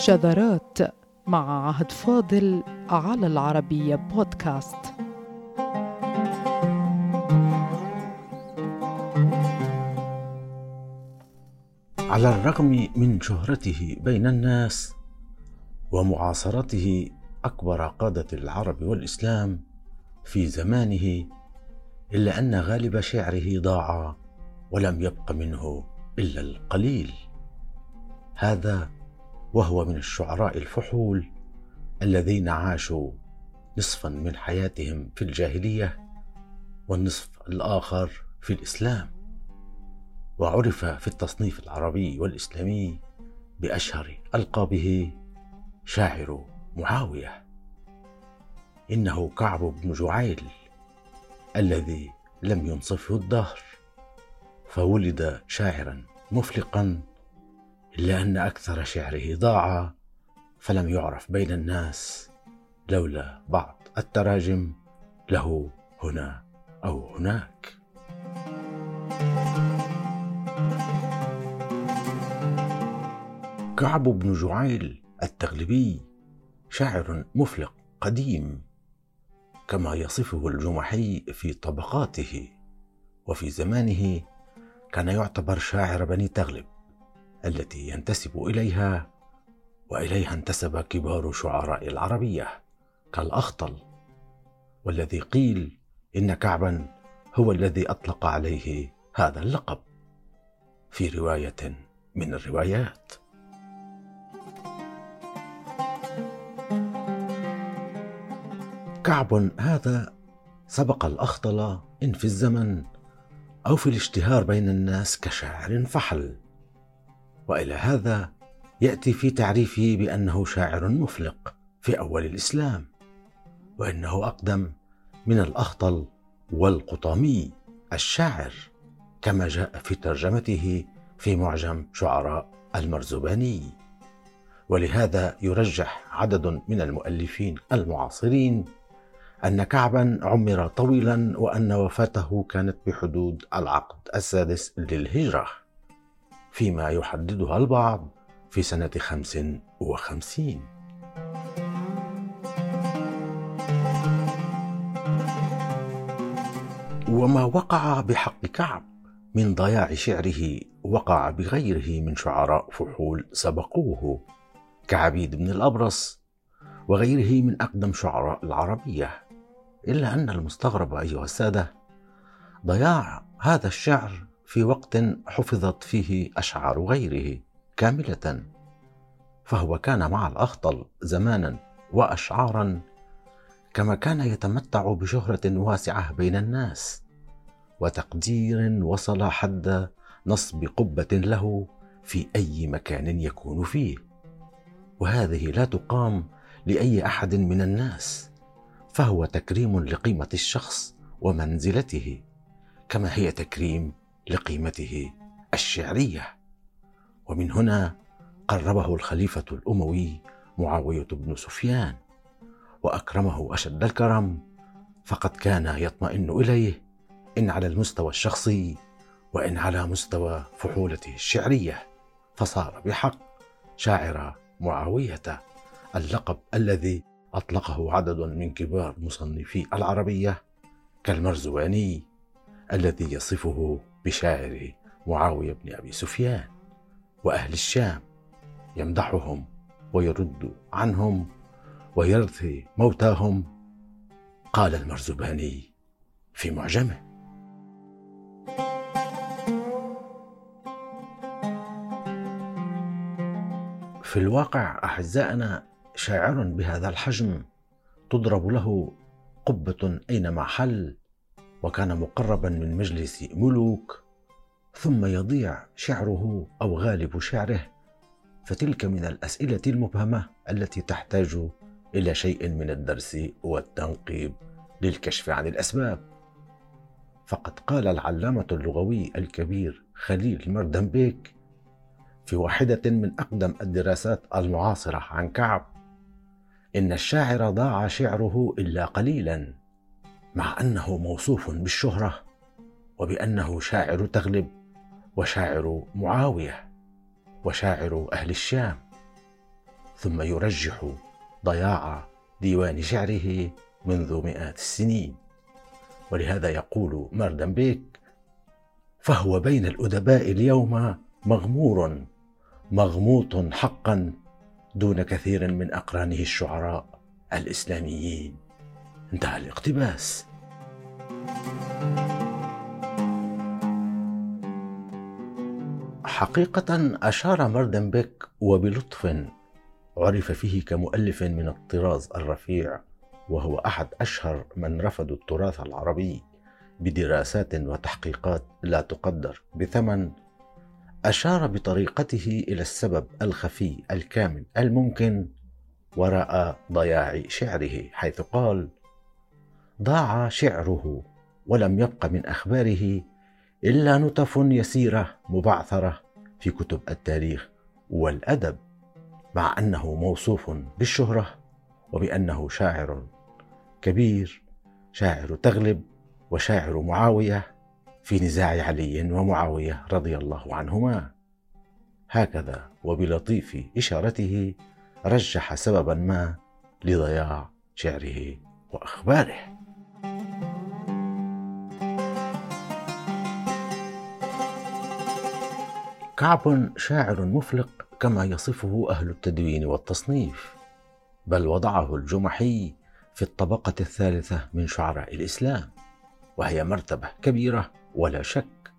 شذرات مع عهد فاضل على العربية بودكاست. على الرغم من شهرته بين الناس ومعاصرته أكبر قادة العرب والإسلام في زمانه إلا أن غالب شعره ضاع ولم يبق منه إلا القليل. هذا وهو من الشعراء الفحول الذين عاشوا نصفا من حياتهم في الجاهلية والنصف الآخر في الإسلام. وعرف في التصنيف العربي والإسلامي بأشهر القابه شاعر معاوية. إنه كعب بن جعيل الذي لم ينصفه الدهر فولد شاعرا مفلقا الا ان أكثر شعره ضاع فلم يعرف بين الناس لولا بعض التراجم له هنا أو هناك. كعب بن جعيل التغلبي شاعر مفلق قديم كما يصفه الجمحي في طبقاته وفي زمانه كان يعتبر شاعر بني تغلب. التي ينتسب إليها وإليها انتسب كبار شعراء العربية كالأخطل والذي قيل إن كعبا هو الذي أطلق عليه هذا اللقب في رواية من الروايات. كعب هذا سبق الأخطل إن في الزمن أو في الاشتهار بين الناس كشاعر فحل. وإلى هذا يأتي في تعريفه بأنه شاعر مفلق في أول الإسلام وإنه أقدم من الأخطل والقطامي الشاعر كما جاء في ترجمته في معجم شعراء المرزباني ولهذا يرجح عدد من المؤلفين المعاصرين أن كعبا عمر طويلا وأن وفاته كانت بحدود العقد السادس للهجرة. فيما يحددها البعض في سنة خمس وخمسين. وما وقع بحق كعب من ضياع شعره وقع بغيره من شعراء فحول سبقوه. كعبيد بن الأبرص وغيره من أقدم شعراء العربية. إلا أن المستغرب أيها السادة ضياع هذا الشعر في وقت حفظت فيه أشعار غيره كاملة فهو كان مع الأخطل زمانا وأشعارا كما كان يتمتع بشهرة واسعة بين الناس وتقدير وصل حد نصب قبة له في أي مكان يكون فيه وهذه لا تقام لأي أحد من الناس فهو تكريم لقيمة الشخص ومنزلته كما هي تكريم لقيمته الشعرية. ومن هنا قربه الخليفة الأموي معاوية بن سفيان وأكرمه أشد الكرم. فقد كان يطمئن إليه إن على المستوى الشخصي وإن على مستوى فحولته الشعرية. فصار بحق شاعر معاوية اللقب الذي أطلقه عدد من كبار مصنفي العربية كالمرزواني الذي يصفه بشاعر معاوية بن أبي سفيان وأهل الشام يمدحهم ويرد عنهم ويرثي موتاهم قال المرزباني في معجمه. في الواقع أعزائنا شاعر بهذا الحجم تضرب له قبة أينما حل وكان مقربا من مجلس ملوك ثم يضيع شعره أو غالب شعره. فتلك من الأسئلة المبهمة التي تحتاج إلى شيء من الدرس والتنقيب للكشف عن الأسباب. فقد قال العلامة اللغوي الكبير خليل مردنبيك في واحدة من أقدم الدراسات المعاصرة عن كعب إن الشاعر ضاع شعره إلا قليلا. مع أنه موصوف بالشهرة وبأنه شاعر تغلب وشاعر معاوية وشاعر أهل الشام ثم يرجح ضياع ديوان شعره منذ مئات السنين. ولهذا يقول مردنبيك فهو بين الأدباء اليوم مغمور مغموط حقا دون كثير من أقرانه الشعراء الإسلاميين. انتهى الاقتباس. حقيقة أشار مردنبك وبلطف عرف فيه كمؤلف من الطراز الرفيع وهو أحد أشهر من رفضوا التراث العربي بدراسات وتحقيقات لا تقدر بثمن. أشار بطريقته إلى السبب الخفي الكامن الممكن وراء ضياع شعره حيث قال ضاع شعره ولم يبق من أخباره إلا نتف يسيرة مبعثرة في كتب التاريخ والأدب مع أنه موصوف بالشهرة وبأنه شاعر كبير شاعر تغلب وشاعر معاوية في نزاع علي ومعاوية رضي الله عنهما. هكذا وبلطيف إشارته رجح سببا ما لضياع شعره وأخباره. كعب شاعر مفلق كما يصفه أهل التدوين والتصنيف بل وضعه الجمحي في الطبقة الثالثة من شعراء الإسلام وهي مرتبة كبيرة ولا شك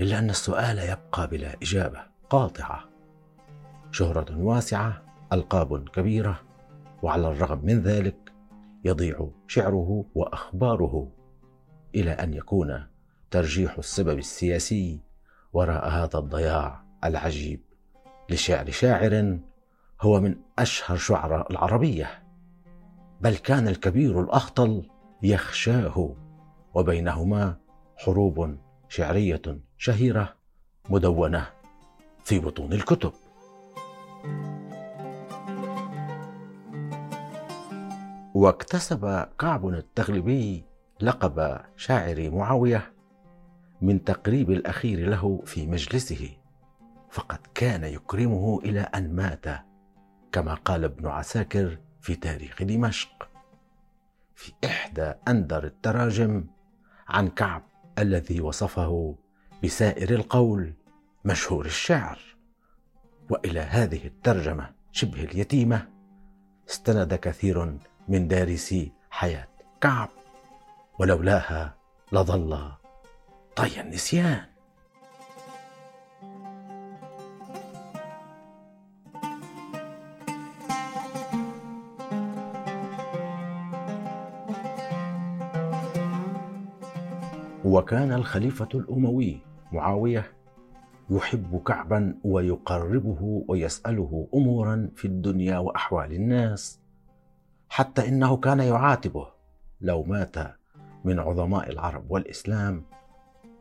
إلا أن السؤال يبقى بلا إجابة قاطعة. شهرة واسعة ألقاب كبيرة وعلى الرغم من ذلك يضيع شعره وأخباره إلى أن يكون ترجيح السبب السياسي وراء هذا الضياع العجيب لشعر شاعر هو من أشهر شعراء العربية بل كان الكبير الأخطل يخشاه وبينهما حروب شعرية شهيرة مدونة في بطون الكتب. واكتسب كعب التغلبي لقب شاعر معاوية من تقريب الأخير له في مجلسه فقد كان يكرمه إلى أن مات كما قال ابن عساكر في تاريخ دمشق. في إحدى أندر التراجم عن كعب الذي وصفه بسائر القول مشهور الشعر. وإلى هذه الترجمة شبه اليتيمة استند كثير من دارسي حياة كعب ولولاها لظل طي النسيان. وكان الخليفة الأموي معاوية يحب كعبا ويقربه ويسأله أمورا في الدنيا وأحوال الناس حتى إنه كان يعاتبه لو مات من عظماء العرب والإسلام.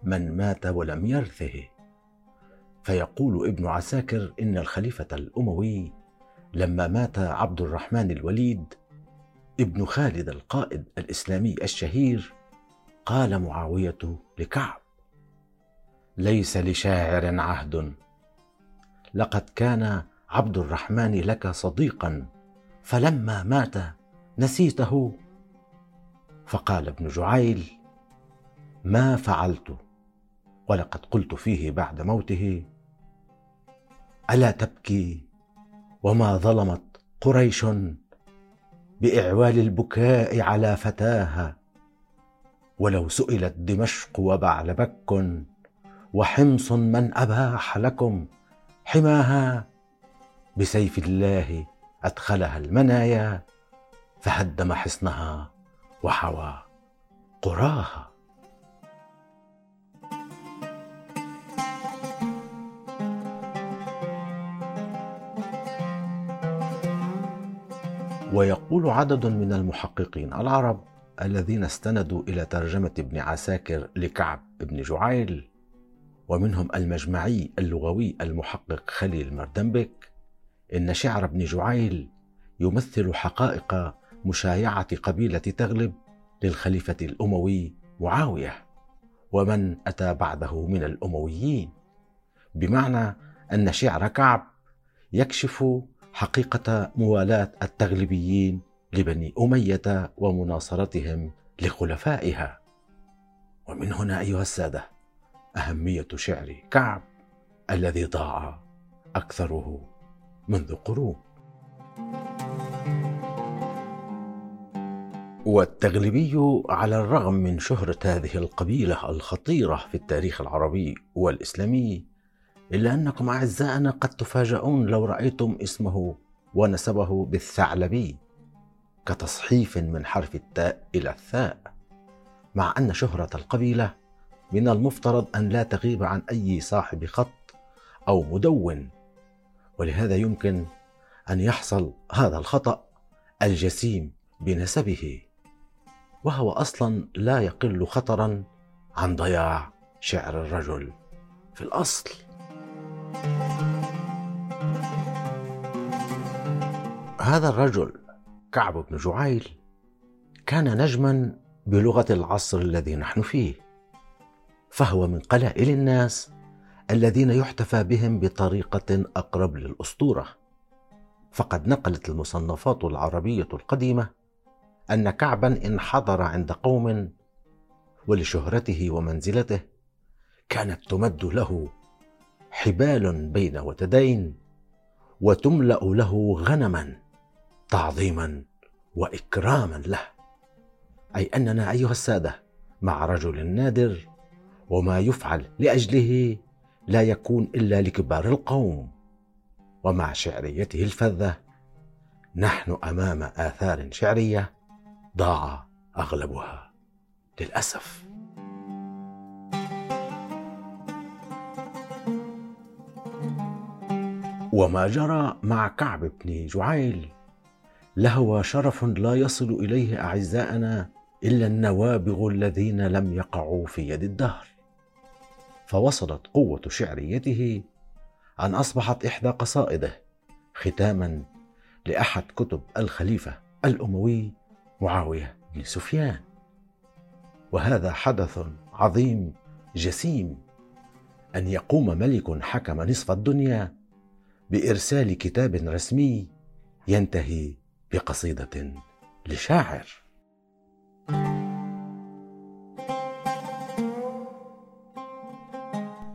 من مات ولم يرثه. فيقول ابن عساكر إن الخليفة الأموي لما مات عبد الرحمن الوليد ابن خالد القائد الإسلامي الشهير قال معاوية لكعب ليس لشاعر عهد. لقد كان عبد الرحمن لك صديقا فلما مات نسيته. فقال ابن جعيل ما فعلت ولقد قلت فيه بعد موته ألا تبكي وما ظلمت قريش بإعوال البكاء على فتاها؟ ولو سئلت دمشق وبعلبك وحمص من أباح لكم حماها بسيف الله أدخلها المنايا فهدم حصنها وحوى قراها. ويقول عدد من المحققين العرب الذين استندوا إلى ترجمة ابن عساكر لكعب بن جعيل ومنهم المجمعي اللغوي المحقق خليل مردنبك إن شعر ابن جعيل يمثل حقائق مشايعة قبيلة تغلب للخليفة الأموي معاوية ومن أتى بعده من الأمويين. بمعنى أن شعر كعب يكشف حقيقة موالاة التغلبيين لبني أمية ومناصرتهم لخلفائها. ومن هنا أيها السادة أهمية شعر كعب الذي ضاع أكثره منذ قرون. والتغلبي على الرغم من شهرة هذه القبيلة الخطيرة في التاريخ العربي والإسلامي إلا أنكم أعزائنا قد تفاجؤون لو رأيتم اسمه ونسبه بالثعلبي كتصحيف من حرف التاء إلى الثاء مع أن شهرة القبيلة من المفترض أن لا تغيب عن أي صاحب خط أو مدون ولهذا يمكن أن يحصل هذا الخطأ الجسيم بنسبه وهو أصلا لا يقل خطرا عن ضياع شعر الرجل. في الأصل هذا الرجل كعب بن جعيل كان نجما بلغة العصر الذي نحن فيه فهو من قلائل الناس الذين يحتفى بهم بطريقة أقرب للأسطورة. فقد نقلت المصنفات العربية القديمة أن كعبا انحدر عند قوم ولشهرته ومنزلته كانت تمد له حبال بين وتدين وتملأ له غنما تعظيما وإكراما له. أي أننا أيها السادة مع رجل نادر وما يفعل لأجله لا يكون إلا لكبار القوم. ومع شعريته الفذة نحن أمام آثار شعرية ضاع أغلبها للأسف. وما جرى مع كعب بن جعيل. لهو شرف لا يصل إليه اعزائنا إلا النوابغ الذين لم يقعوا في يد الدهر. فوصلت قوة شعريته أن أصبحت إحدى قصائده ختاما لأحد كتب الخليفة الأموي معاوية بن سفيان. وهذا حدث عظيم جسيم أن يقوم ملك حكم نصف الدنيا بإرسال كتاب رسمي ينتهي بقصيدة لشاعر.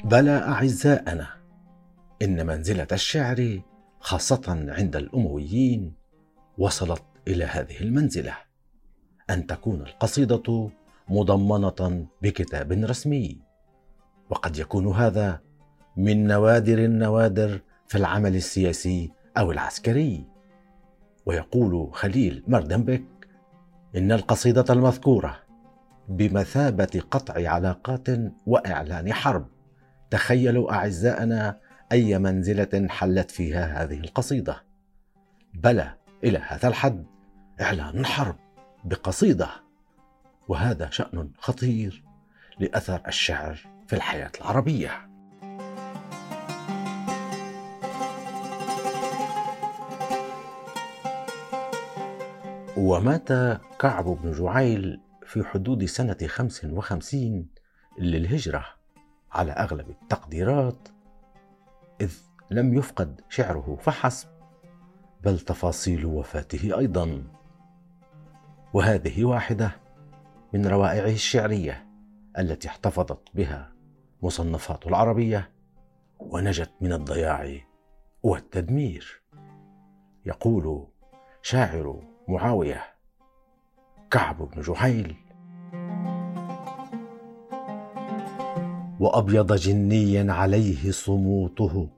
بلى أعزائنا إن منزلة الشعر خاصة عند الأمويين وصلت إلى هذه المنزلة أن تكون القصيدة مضمنة بكتاب رسمي وقد يكون هذا من نوادر النوادر في العمل السياسي أو العسكري. ويقول خليل مردنبك إن القصيدة المذكورة بمثابة قطع علاقات وإعلان حرب تخيلوا أعزائنا أي منزلة حلت فيها هذه القصيدة. بلى إلى هذا الحد إعلان حرب بقصيدة. وهذا شأن خطير لأثر الشعر في الحياة العربية. ومات كعب بن جعيل في حدود سنة خمس وخمسين للهجرة على أغلب التقديرات إذ لم يفقد شعره فحسب بل تفاصيل وفاته أيضا. وهذه واحدة من روائعه الشعرية التي احتفظت بها مصنفات العربية ونجت من الضياع والتدمير. يقول شاعر معاوية كعب بن جحيل وأبيض جنيا عليه صموته.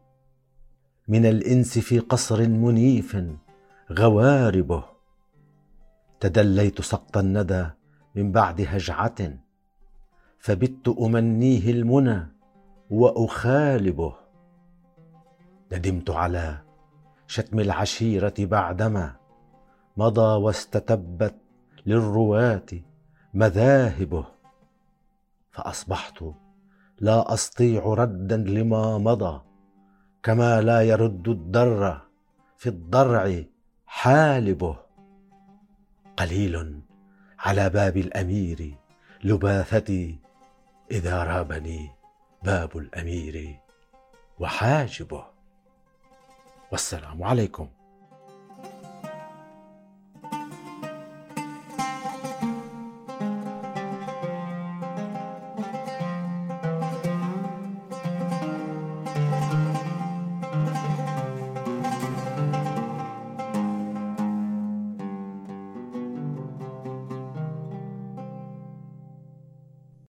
من الإنس في قصر منيف غواربه. تدليت سقط الندى من بعد هجعة. فبت أمنيه المنى وأخالبه. ندمت على شتم العشيرة بعدما مضى واستتبت للرواة مذاهبه فأصبحت لا أستطيع ردا لما مضى كما لا يرد الدر في الضرع حالبه. قليل على باب الأمير لباثتي إذا رابني باب الأمير وحاجبه. والسلام عليكم.